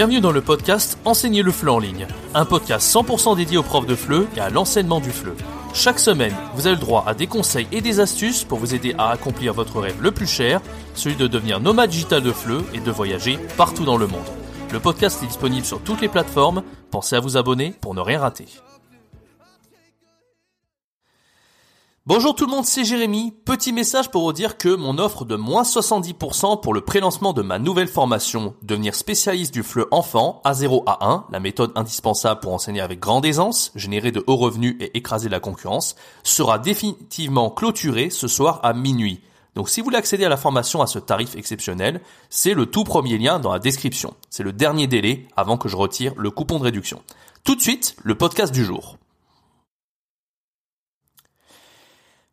Bienvenue dans le podcast Enseigner le FLE en ligne, un podcast 100% dédié aux profs de FLE et à l'enseignement du FLE. Chaque semaine, vous avez le droit à des conseils et des astuces pour vous aider à accomplir votre rêve le plus cher, celui de devenir nomade digital de FLE et de voyager partout dans le monde. Le podcast est disponible sur toutes les plateformes, pensez à vous abonner pour ne rien rater. Bonjour tout le monde, c'est Jérémy. Petit message pour vous dire que mon offre de moins 70% pour le prélancement de ma nouvelle formation, devenir spécialiste du FLE enfant A0 à 1, la méthode indispensable pour enseigner avec grande aisance, générer de hauts revenus et écraser la concurrence, sera définitivement clôturée ce soir à minuit. Donc si vous voulez accéder à la formation à ce tarif exceptionnel, c'est le tout premier lien dans la description. C'est le dernier délai avant que je retire le coupon de réduction. Tout de suite, le podcast du jour.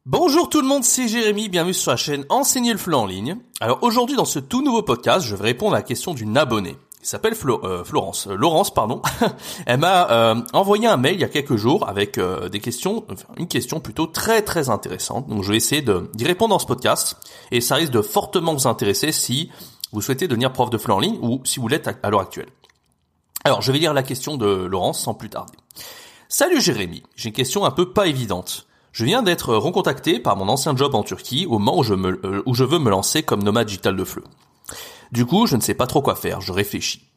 Bonjour tout le monde, c'est Jérémy, bienvenue sur la chaîne Enseigner le FLE en ligne. Alors aujourd'hui dans ce tout nouveau podcast, je vais répondre à la question d'une abonnée qui s'appelle euh, Florence, euh, Laurence pardon. Elle m'a euh, envoyé un mail il y a quelques jours avec des questions, une question plutôt très très intéressante. Donc je vais essayer d'y répondre dans ce podcast et ça risque de fortement vous intéresser si vous souhaitez devenir prof de FLE en ligne ou si vous l'êtes à l'heure actuelle. Alors je vais lire la question de Laurence sans plus tarder. Salut Jérémy, j'ai une question un peu pas évidente. Je viens d'être recontacté par mon ancien job en Turquie au moment où je, me, euh, où je veux me lancer comme nomade digital de fleu. Du coup, je ne sais pas trop quoi faire, je réfléchis.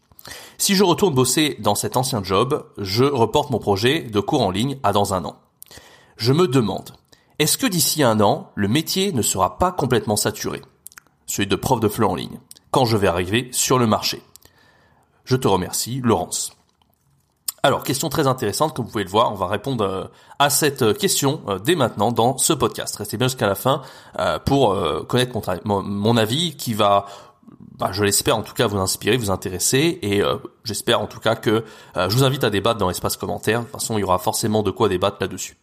Si je retourne bosser dans cet ancien job, je reporte mon projet de cours en ligne à dans un an. Je me demande, est-ce que d'ici un an, le métier ne sera pas complètement saturé? Celui de prof de fleu en ligne, quand je vais arriver sur le marché. Je te remercie, Laurence. Alors, question très intéressante, comme vous pouvez le voir, on va répondre euh, à cette euh, question euh, dès maintenant dans ce podcast. Restez bien jusqu'à la fin pour connaître mon, avis qui va, bah, je l'espère en tout cas, vous inspirer, vous intéresser et j'espère en tout cas que je vous invite à débattre dans l'espace commentaire. De toute façon, il y aura forcément de quoi débattre là-dessus.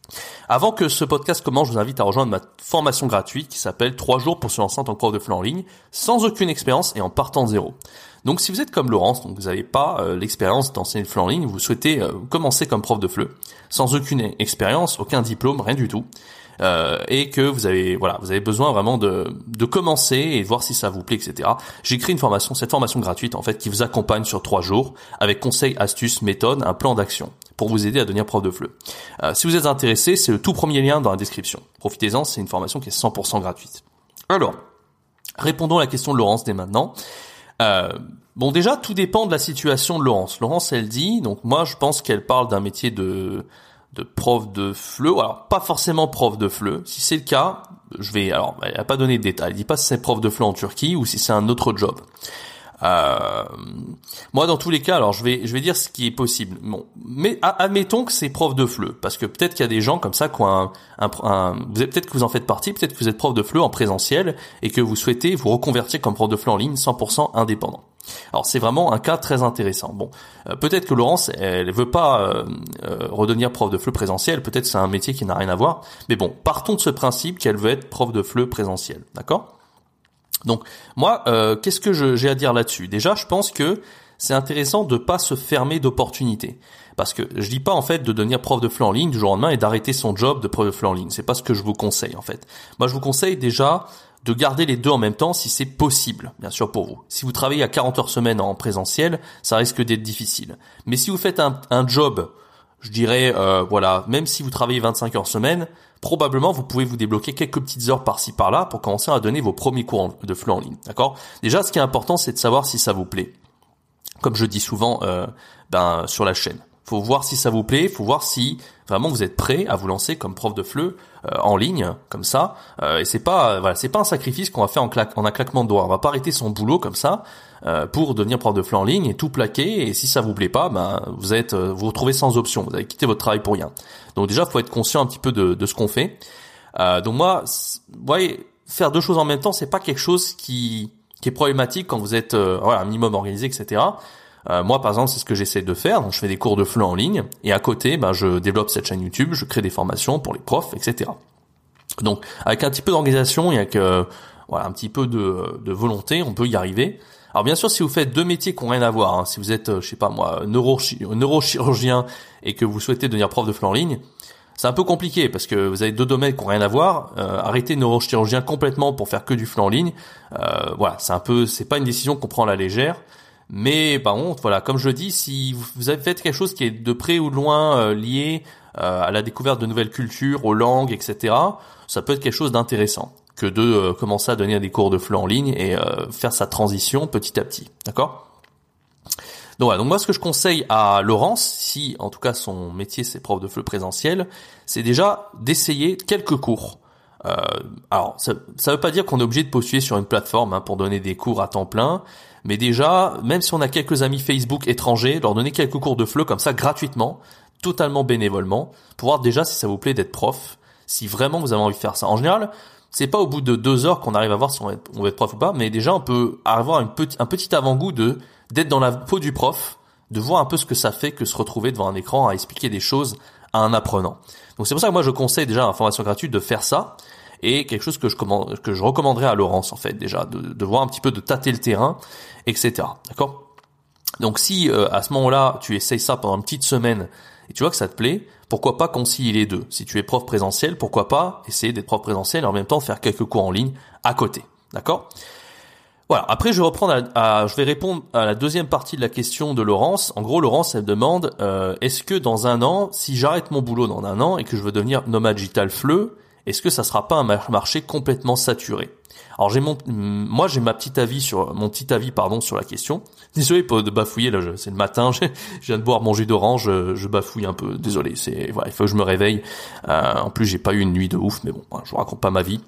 Avant que ce podcast commence, je vous invite à rejoindre ma formation gratuite qui s'appelle 3 jours pour se lancer en tant prof de fleu en ligne sans aucune expérience et en partant de zéro. Donc si vous êtes comme Laurence, donc vous n'avez pas euh, l'expérience d'enseigner le FLE en ligne, vous souhaitez euh, commencer comme prof de FLE, sans aucune expérience, aucun diplôme, rien du tout, euh, et que vous avez voilà, vous avez besoin vraiment de, de commencer et voir si ça vous plaît, etc. J'ai créé une formation, cette formation gratuite en fait, qui vous accompagne sur trois jours avec conseils, astuces, méthodes, un plan d'action pour vous aider à devenir prof de FLE. si vous êtes intéressé, c'est le tout premier lien dans la description. Profitez-en, c'est une formation qui est 100% gratuite. Alors, répondons à la question de Laurence dès maintenant. Euh, bon, déjà, tout dépend de la situation de Laurence. Laurence, elle dit, donc moi, je pense qu'elle parle d'un métier de de prof de FLE. Alors, pas forcément prof de FLE. Si c'est le cas, je vais. Alors, elle n'a pas donné de détails. Elle dit pas si c'est prof de FLE en Turquie ou si c'est un autre job. Euh, moi, dans tous les cas, alors je vais je vais dire ce qui est possible. Bon, mais admettons que c'est prof de FLE, parce que peut-être qu'il y a des gens comme ça qui ont un, un, vous peut-être que vous en faites partie, peut-être que vous êtes prof de FLE en présentiel et que vous souhaitez vous reconvertir comme prof de FLE en ligne 100% indépendant. Alors c'est vraiment un cas très intéressant. Bon, euh, peut-être que Laurence, elle veut pas euh, redevenir prof de FLE présentiel, peut-être c'est un métier qui n'a rien à voir. Mais bon, partons de ce principe qu'elle veut être prof de FLE présentiel, d'accord? Donc moi, euh, qu'est-ce que j'ai à dire là-dessus? Déjà, je pense que c'est intéressant de pas se fermer d'opportunités. Parce que je dis pas en fait de devenir prof de FLE en ligne du jour au lendemain et d'arrêter son job de prof de FLE en ligne. C'est pas ce que je vous conseille en fait. Moi, je vous conseille déjà de garder les deux en même temps si c'est possible, bien sûr pour vous. Si vous travaillez à 40 heures semaine en présentiel, ça risque d'être difficile. Mais si vous faites un job, je dirais, euh, voilà, même si vous travaillez 25 heures semaine, probablement vous pouvez vous débloquer quelques petites heures par-ci par-là pour commencer à donner vos premiers cours de flux en ligne. D'accord? Déjà, ce qui est important, c'est de savoir si ça vous plaît. Comme je dis souvent, euh, ben sur la chaîne. Faut voir si ça vous plaît, faut voir si vraiment vous êtes prêt à vous lancer comme prof de FLE euh, en ligne, comme ça. Euh, et c'est pas voilà, c'est pas un sacrifice qu'on va faire en, en un claquement de doigts. On va pas arrêter son boulot comme ça pour devenir prof de FLE en ligne et tout plaquer. Et si ça vous plaît pas, ben vous êtes vous, vous retrouvez sans option. Vous avez quitté votre travail pour rien. Donc déjà, faut être conscient un petit peu de, de ce qu'on fait. donc moi, vous voyez, faire deux choses en même temps, c'est pas quelque chose qui qui est problématique quand vous êtes voilà un minimum organisé, etc. Euh, moi, par exemple, c'est ce que j'essaie de faire. Je fais des cours de FLE en ligne et à côté, ben, je développe cette chaîne YouTube, je crée des formations pour les profs, etc. Donc, avec un petit peu d'organisation et avec euh, voilà un petit peu de, volonté, on peut y arriver. Alors bien sûr, si vous faites deux métiers qui n'ont rien à voir, hein, si vous êtes, euh, je sais pas moi, neurochirurgien et que vous souhaitez devenir prof de FLE en ligne, c'est un peu compliqué parce que vous avez deux domaines qui n'ont rien à voir. Euh, arrêter neurochirurgien complètement pour faire que du FLE en ligne, euh, voilà, c'est un peu, c'est pas une décision qu'on prend à la légère. Mais par contre, voilà, comme je dis, si vous avez fait quelque chose qui est de près ou de loin euh, lié euh, à la découverte de nouvelles cultures, aux langues, etc., ça peut être quelque chose d'intéressant que de euh, commencer à donner des cours de FLE en ligne et faire sa transition petit à petit. D'accord? Donc voilà, donc moi ce que je conseille à Laurence, si en tout cas son métier c'est prof de FLE présentiel, c'est déjà d'essayer quelques cours. Euh, alors ça ne veut pas dire qu'on est obligé de postuler sur une plateforme hein, pour donner des cours à temps plein, mais déjà, même si on a quelques amis Facebook étrangers, leur donner quelques cours de FLE comme ça gratuitement, totalement bénévolement, pour voir déjà si ça vous plaît d'être prof, si vraiment vous avez envie de faire ça. En général, c'est pas au bout de deux heures qu'on arrive à voir si on va être, prof ou pas, mais déjà on peut avoir un petit avant-goût de d'être dans la peau du prof, de voir un peu ce que ça fait que se retrouver devant un écran à expliquer des choses un apprenant. Donc c'est pour ça que moi je conseille déjà à formation gratuite de faire ça et quelque chose que je recommanderais à Laurence en fait déjà de, de voir un petit peu de tâter le terrain, etc. D'accord? Donc si euh, à ce moment-là tu essayes ça pendant une petite semaine et tu vois que ça te plaît, pourquoi pas concilier les deux? Si tu es prof présentiel, pourquoi pas essayer d'être prof présentiel et en même temps faire quelques cours en ligne à côté. D'accord? Voilà. Après, je vais reprendre, à, je vais répondre à la deuxième partie de la question de Laurence. En gros, Laurence, elle demande euh, est-ce que dans un an, si j'arrête mon boulot dans un an et que je veux devenir nomade digital fleu, est-ce que ça sera pas un marché complètement saturé? Alors j'ai mon, moi j'ai ma petite avis sur mon petit avis pardon sur la question. Désolé de bafouiller là, c'est le matin, je, viens de boire mon jus d'orange, je, bafouille un peu. Désolé, c'est voilà, il faut que je me réveille. Euh, en plus, j'ai pas eu une nuit de ouf, mais bon, je vous raconte pas ma vie.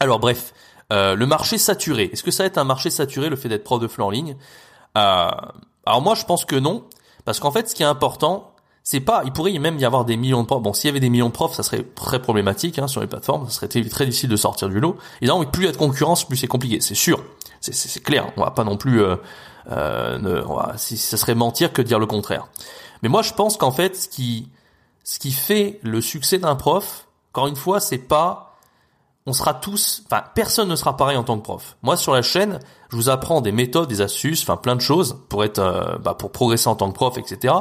Alors bref, euh, le marché saturé. Est-ce que ça va être un marché saturé le fait d'être prof de FLE en ligne? Euh, Alors moi je pense que non, parce qu'en fait ce qui est important, c'est pas, il pourrait même y avoir des millions de profs. Bon, s'il y avait des millions de profs, ça serait très problématique hein, sur les plateformes, ça serait très, difficile de sortir du lot. Évidemment, plus il y a de concurrence, plus c'est compliqué, c'est sûr, c'est clair. On va pas non plus, euh, euh, on va, si ça serait mentir que de dire le contraire. Mais moi, je pense qu'en fait, ce qui, ce qui fait le succès d'un prof, encore une fois, c'est pas on sera tous, enfin personne ne sera pareil en tant que prof. Moi sur la chaîne, je vous apprends des méthodes, des astuces, enfin plein de choses pour être, euh, bah, pour progresser en tant que prof, etc.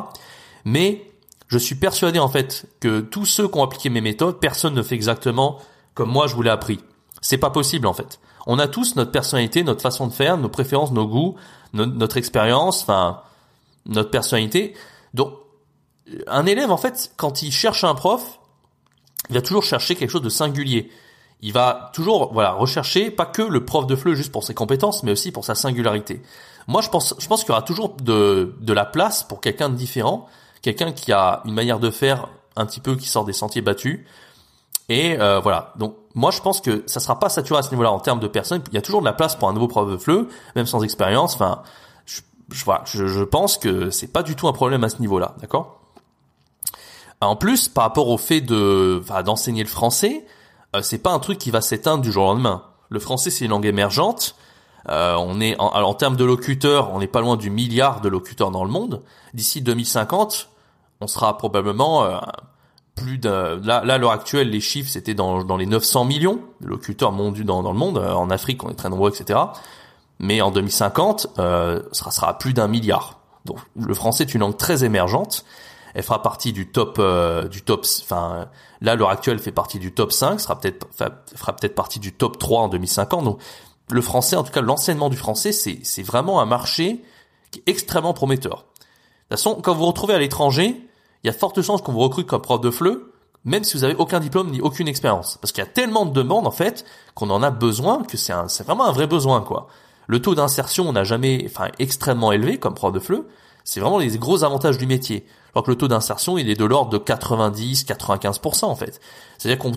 Mais je suis persuadé en fait que tous ceux qui ont appliqué mes méthodes, personne ne fait exactement comme moi je vous l'ai appris. C'est pas possible en fait. On a tous notre personnalité, notre façon de faire, nos préférences, nos goûts, notre expérience, enfin notre personnalité. Donc un élève en fait, quand il cherche un prof, il va toujours chercher quelque chose de singulier il va toujours voilà rechercher pas que le prof de FLE juste pour ses compétences, mais aussi pour sa singularité. Moi, je pense, je pense qu'il y aura toujours de, de la place pour quelqu'un de différent, quelqu'un qui a une manière de faire un petit peu qui sort des sentiers battus. Et euh, voilà. Donc moi, je pense que ça sera pas saturé à ce niveau-là en termes de personnes. Il y a toujours de la place pour un nouveau prof de FLE, même sans expérience. Enfin, je, je, je, je pense que c'est pas du tout un problème à ce niveau-là, d'accord? En plus, par rapport au fait de d'enseigner le français, c'est pas un truc qui va s'éteindre du jour au lendemain. Le français c'est une langue émergente. Euh, on est en, en, termes de locuteurs, on n'est pas loin du milliard de locuteurs dans le monde. D'ici 2050, on sera probablement euh, plus de là, là à l'heure actuelle les chiffres c'était dans, dans les 900 millions de locuteurs mondus dans, dans le monde. en Afrique on est très nombreux etc. Mais en 2050, euh, ça sera plus d'un milliard. Donc le français est une langue très émergente elle fera partie du top euh, du top enfin là l'heure actuelle fait partie du top 5 sera peut-être fera peut-être partie du top 3 en 2050 donc le français en tout cas l'enseignement du français c'est c'est vraiment un marché qui est extrêmement prometteur. De toute façon quand vous vous retrouvez à l'étranger, il y a forte chance qu'on vous recrute comme prof de FLE même si vous avez aucun diplôme ni aucune expérience parce qu'il y a tellement de demandes en fait qu'on en a besoin que c'est c'est vraiment un vrai besoin quoi. Le taux d'insertion n'a jamais enfin extrêmement élevé comme prof de FLE, c'est vraiment les gros avantages du métier alors que le taux d'insertion il est de l'ordre de 90-95% en fait. C'est-à-dire qu'on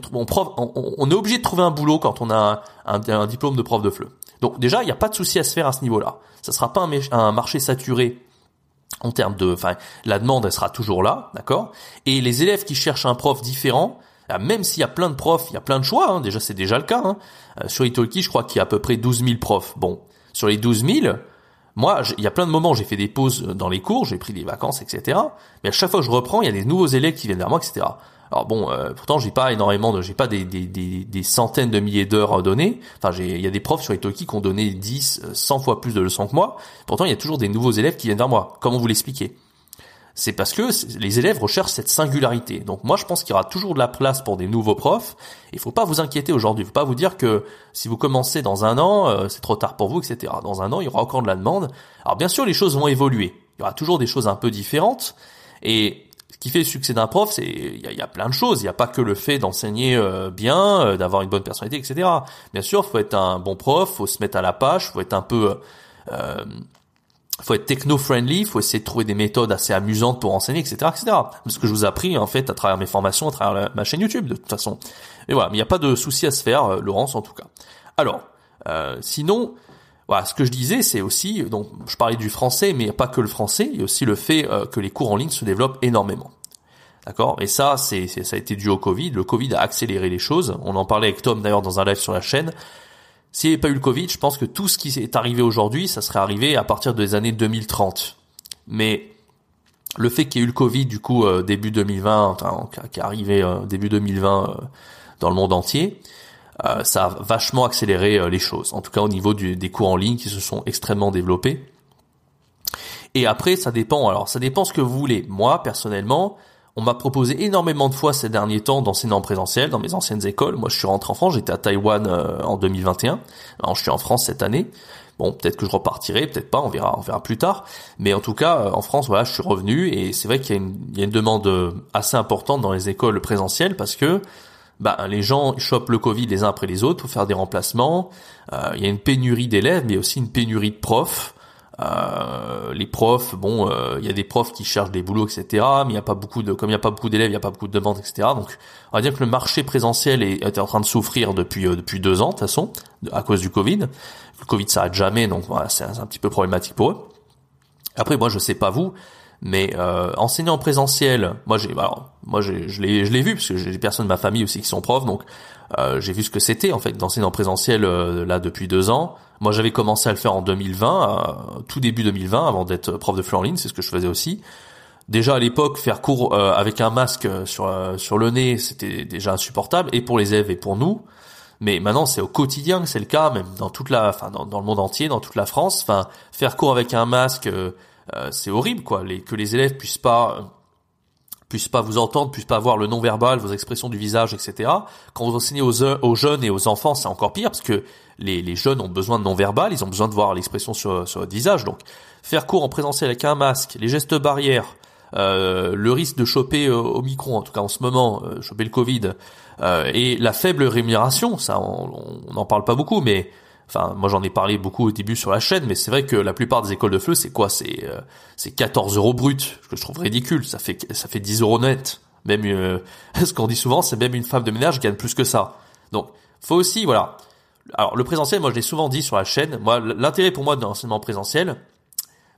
on, est obligé de trouver un boulot quand on a un, diplôme de prof de FLE. Donc déjà il n'y a pas de souci à se faire à ce niveau-là. Ça sera pas un, marché saturé en termes de, enfin la demande elle sera toujours là, d'accord? Et les élèves qui cherchent un prof différent, ah, même s'il y a plein de profs, il y a plein de choix. Hein, déjà c'est déjà le cas. Hein. Euh, sur Italki je crois qu'il y a à peu près 12 000 profs. Bon, sur les 12 000, moi, il y a plein de moments, j'ai fait des pauses dans les cours, j'ai pris des vacances, etc. Mais à chaque fois que je reprends, il y a des nouveaux élèves qui viennent vers moi, etc. Alors bon, euh, pourtant j'ai pas énormément de, j'ai pas des, des, des, centaines de milliers d'heures données. Enfin, il y a des profs sur Italki qui ont donné 10, 100 fois plus de leçons que moi. Pourtant, il y a toujours des nouveaux élèves qui viennent vers moi. Comment vous l'expliquer c'est parce que les élèves recherchent cette singularité. Donc moi, je pense qu'il y aura toujours de la place pour des nouveaux profs. Il faut pas vous inquiéter aujourd'hui. Il faut pas vous dire que si vous commencez dans un an, euh, c'est trop tard pour vous, etc. Dans un an, il y aura encore de la demande. Alors bien sûr, les choses vont évoluer. Il y aura toujours des choses un peu différentes. Et ce qui fait le succès d'un prof, c'est il y a, plein de choses. Il n'y a pas que le fait d'enseigner euh, bien, euh, d'avoir une bonne personnalité, etc. Bien sûr, faut être un bon prof, faut se mettre à la page, faut être un peu faut être techno-friendly, faut essayer de trouver des méthodes assez amusantes pour enseigner, etc., etc. Ce que je vous ai appris en fait à travers mes formations, à travers ma chaîne YouTube de toute façon. Et voilà, mais il n'y a pas de souci à se faire, euh, Laurence en tout cas. Alors, euh, sinon, ce que je disais, c'est aussi, donc je parlais du français, mais pas que le français, il y a aussi le fait euh, que les cours en ligne se développent énormément. D'accord? Et ça, c'est, ça a été dû au Covid. Le Covid a accéléré les choses. On en parlait avec Tom d'ailleurs dans un live sur la chaîne. S'il n'y avait pas eu le Covid, je pense que tout ce qui est arrivé aujourd'hui, ça serait arrivé à partir des années 2030. Mais le fait qu'il y ait eu le Covid, du coup, euh, début 2020, qui est arrivé euh, début 2020 euh, dans le monde entier, ça a vachement accéléré les choses. En tout cas, au niveau des cours en ligne qui se sont extrêmement développés. Et après, ça dépend. Alors, ça dépend ce que vous voulez. Moi, personnellement, on m'a proposé énormément de fois ces derniers temps d'enseigner en présentiel dans mes anciennes écoles. Moi, je suis rentré en France, j'étais à Taïwan euh, en 2021. Alors, je suis en France cette année. Bon, peut-être que je repartirai, peut-être pas, on verra, on verra plus tard. Mais en tout cas, euh, en France, voilà, je suis revenu et c'est vrai qu'il y, a une demande euh, assez importante dans les écoles présentielles parce que bah, les gens chopent le Covid les uns après les autres pour faire des remplacements. il y a une pénurie d'élèves, mais aussi une pénurie de profs. Euh, les profs, bon, euh, il y a des profs qui cherchent des boulots, etc. Mais il n'y a pas beaucoup de, comme il n'y a pas beaucoup d'élèves, il n'y a pas beaucoup de demandes, etc. Donc, on va dire que le marché présentiel est, en train de souffrir depuis euh, depuis deux ans, de toute façon, à cause du Covid. Le Covid s'arrête jamais, donc voilà, c'est un, petit peu problématique pour eux. Après, moi, je sais pas vous, mais euh, enseigner en présentiel, moi j'ai, alors, moi je l'ai, je l'ai vu parce que j'ai des personnes de ma famille aussi qui sont profs, donc euh, j'ai vu ce que c'était en fait d'enseigner en présentiel euh, là depuis deux ans. Moi j'avais commencé à le faire en 2020, euh, tout début 2020, avant d'être prof de ligne, c'est ce que je faisais aussi. Déjà à l'époque, faire cours avec un masque sur sur le nez, c'était déjà insupportable, et pour les élèves et pour nous. Mais maintenant, c'est au quotidien que c'est le cas, même dans toute la, enfin dans, dans, le monde entier, dans toute la France. Enfin, faire cours avec un masque, c'est horrible, quoi. Les, que les élèves puissent pas puissent pas vous entendre, puissent pas voir le non-verbal, vos expressions du visage, etc. Quand vous enseignez aux, jeunes et aux enfants, c'est encore pire parce que les, les, jeunes ont besoin de non-verbal, ils ont besoin de voir l'expression sur, sur votre visage. Donc, faire cours en présentiel avec un masque, les gestes barrières, euh, le risque de choper euh, au micro, en tout cas en ce moment, euh, choper le Covid, euh, et la faible rémunération, ça on n'en parle pas beaucoup, mais Enfin, moi j'en ai parlé beaucoup au début sur la chaîne, mais c'est vrai que la plupart des écoles de feu, c'est quoi? C'est euh, c'est 14 euros brut, que je trouve ridicule. Ça fait ça fait 10 euros net. Même euh, ce qu'on dit souvent, c'est même une femme de ménage gagne plus que ça. Donc, faut aussi voilà. Alors le présentiel, moi je l'ai souvent dit sur la chaîne. Moi, l'intérêt pour moi de l'enseignement présentiel,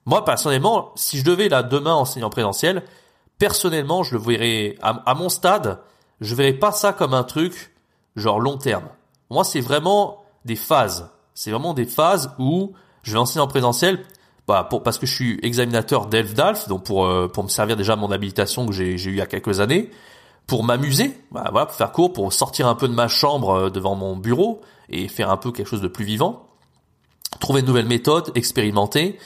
moi personnellement, si je devais là demain enseigner en présentiel, personnellement, je le verrais à, à mon stade, je verrais pas ça comme un truc genre long terme. Moi, c'est vraiment des phases. C'est vraiment des phases où je vais enseigner en présentiel bah, pour, parce que je suis examinateur d'ELF-DALF, donc pour, euh, pour me servir déjà de mon habilitation que j'ai eu il y a quelques années, pour m'amuser, bah, voilà, pour faire court, pour sortir un peu de ma chambre euh, devant mon bureau et faire un peu quelque chose de plus vivant, trouver une nouvelle méthode, expérimenter,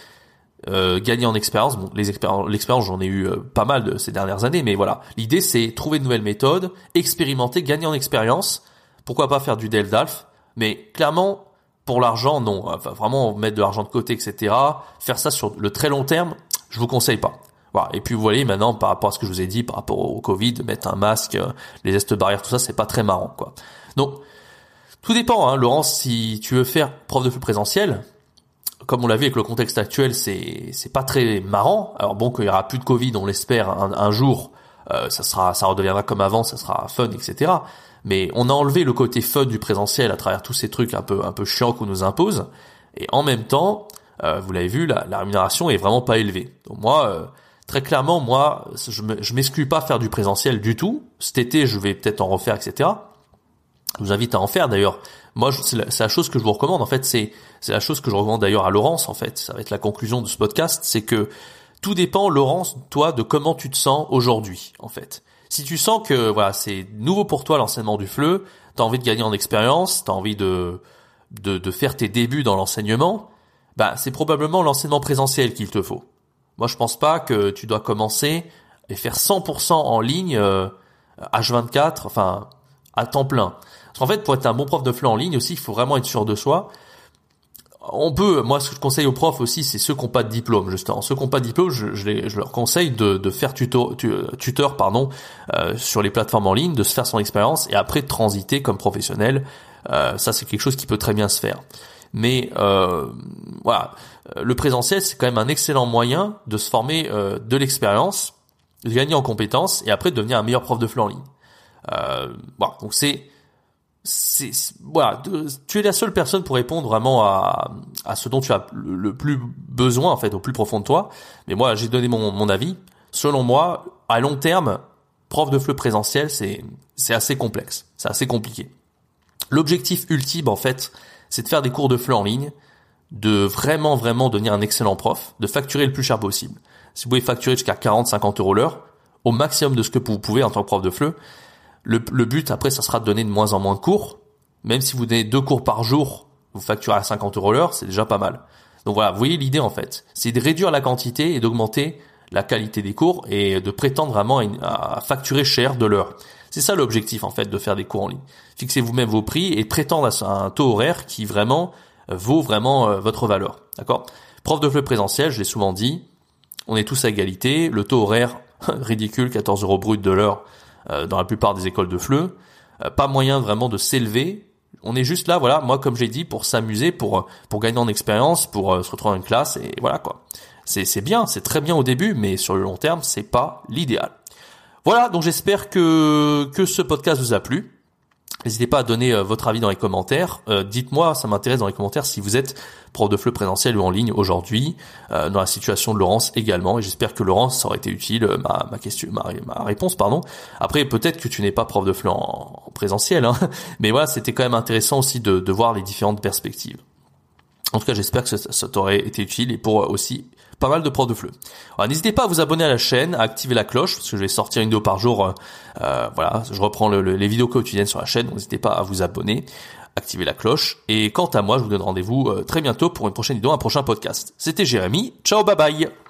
euh, gagner en expérience. Bon, les expériences, l'expérience j'en ai eu pas mal de ces dernières années, mais voilà, l'idée c'est trouver de nouvelles méthodes, expérimenter, gagner en expérience. Pourquoi pas faire du DELF-DALF Mais clairement, pour l'argent, non. Enfin, vraiment mettre de l'argent de côté, etc. Faire ça sur le très long terme, je vous conseille pas. Voilà. Et puis vous voyez maintenant par rapport à ce que je vous ai dit, par rapport au Covid, mettre un masque, euh, les gestes barrières, tout ça, c'est pas très marrant, quoi. Donc tout dépend, hein, Laurence. Si tu veux faire prof de flux présentiel, comme on l'a vu avec le contexte actuel, c'est c'est pas très marrant. Alors bon, qu'il y aura plus de Covid, on l'espère, un, jour, euh, ça sera, ça redeviendra comme avant, ça sera fun, etc mais on a enlevé le côté fun du présentiel à travers tous ces trucs un peu un peu chiants qu'on nous impose, et en même temps, euh, vous l'avez vu, la, rémunération est vraiment pas élevée. Donc moi, euh, très clairement, moi, je m'exclus pas faire du présentiel du tout. Cet été, je vais peut-être en refaire, etc. Je vous invite à en faire d'ailleurs. Moi, c'est la, chose que je vous recommande. En fait, c'est la chose que je recommande d'ailleurs à Laurence. En fait, ça va être la conclusion de ce podcast, c'est que tout dépend, Laurence, toi, de comment tu te sens aujourd'hui, en fait. Si tu sens que voilà, c'est nouveau pour toi l'enseignement du FLE, tu as envie de gagner en expérience, tu as envie de, de, de, faire tes débuts dans l'enseignement, bah c'est probablement l'enseignement présentiel qu'il te faut. Moi, je pense pas que tu dois commencer et faire 100% en ligne H24, enfin à temps plein. Parce qu'en fait, pour être un bon prof de FLE en ligne aussi, il faut vraiment être sûr de soi on peut, moi ce que je conseille aux profs aussi, c'est ceux qui n'ont pas de diplôme justement. Ceux qui n'ont pas de diplôme, je, je, leur conseille de, faire tuto, tuteur pardon, euh, sur les plateformes en ligne, de se faire son expérience et après de transiter comme professionnel. Euh, ça c'est quelque chose qui peut très bien se faire. Mais euh, voilà, le présentiel c'est quand même un excellent moyen de se former de l'expérience, de gagner en compétences et après de devenir un meilleur prof de FLE en ligne. voilà, donc c'est c'est voilà, tu es la seule personne pour répondre vraiment à, à ce dont tu as le, plus besoin en fait, au plus profond de toi. Mais moi, j'ai donné mon, mon avis. Selon moi, à long terme, prof de FLE présentiel, c'est c'est assez complexe, c'est assez compliqué. L'objectif ultime en fait, c'est de faire des cours de FLE en ligne, de vraiment vraiment devenir un excellent prof, de facturer le plus cher possible. Si vous pouvez facturer jusqu'à 40-50 euros l'heure, au maximum de ce que vous pouvez en tant que prof de FLE, le, but après, ça sera de donner de moins en moins de cours. Même si vous donnez deux cours par jour, vous facturez à 50 euros l'heure, c'est déjà pas mal. Donc voilà, vous voyez l'idée en fait, c'est de réduire la quantité et d'augmenter la qualité des cours et de prétendre vraiment à, facturer cher de l'heure. C'est ça l'objectif en fait de faire des cours en ligne. Fixez vous-même vos prix et prétendre à un taux horaire qui vraiment euh, vaut vraiment euh, votre valeur. D'accord? Prof de FLE présentiel, je l'ai souvent dit, on est tous à égalité. Le taux horaire ridicule, 14 euros brut de l'heure, dans la plupart des écoles de FLE. Euh, pas moyen vraiment de s'élever. On est juste là, voilà, moi comme j'ai dit, pour s'amuser, pour pour gagner en expérience, pour euh, se retrouver dans une classe et voilà quoi. C'est c'est bien, c'est très bien au début, mais sur le long terme, c'est pas l'idéal. Voilà, donc j'espère que que ce podcast vous a plu. N'hésitez pas à donner euh, votre avis dans les commentaires. Euh, dites-moi, ça m'intéresse dans les commentaires si vous êtes prof de FLE présentiel ou en ligne aujourd'hui, euh, dans la situation de Laurence également. Et j'espère que Laurence, ça aurait été utile, ma, ma question, ma, ma réponse, pardon. Après, peut-être que tu n'es pas prof de FLE en, présentiel, hein. mais voilà, c'était quand même intéressant aussi de, de voir les différentes perspectives. En tout cas, j'espère que ça, ça t'aurait été utile et pour aussi pas mal de profs de FLE. N'hésitez pas à vous abonner à la chaîne, à activer la cloche, parce que je vais sortir une vidéo par jour. Euh, euh voilà, je reprends le, les vidéos quotidiennes sur la chaîne, n'hésitez pas à vous abonner, activer la cloche. Et quant à moi, je vous donne rendez-vous euh, très bientôt pour une prochaine vidéo, un prochain podcast. C'était Jérémy, ciao, bye bye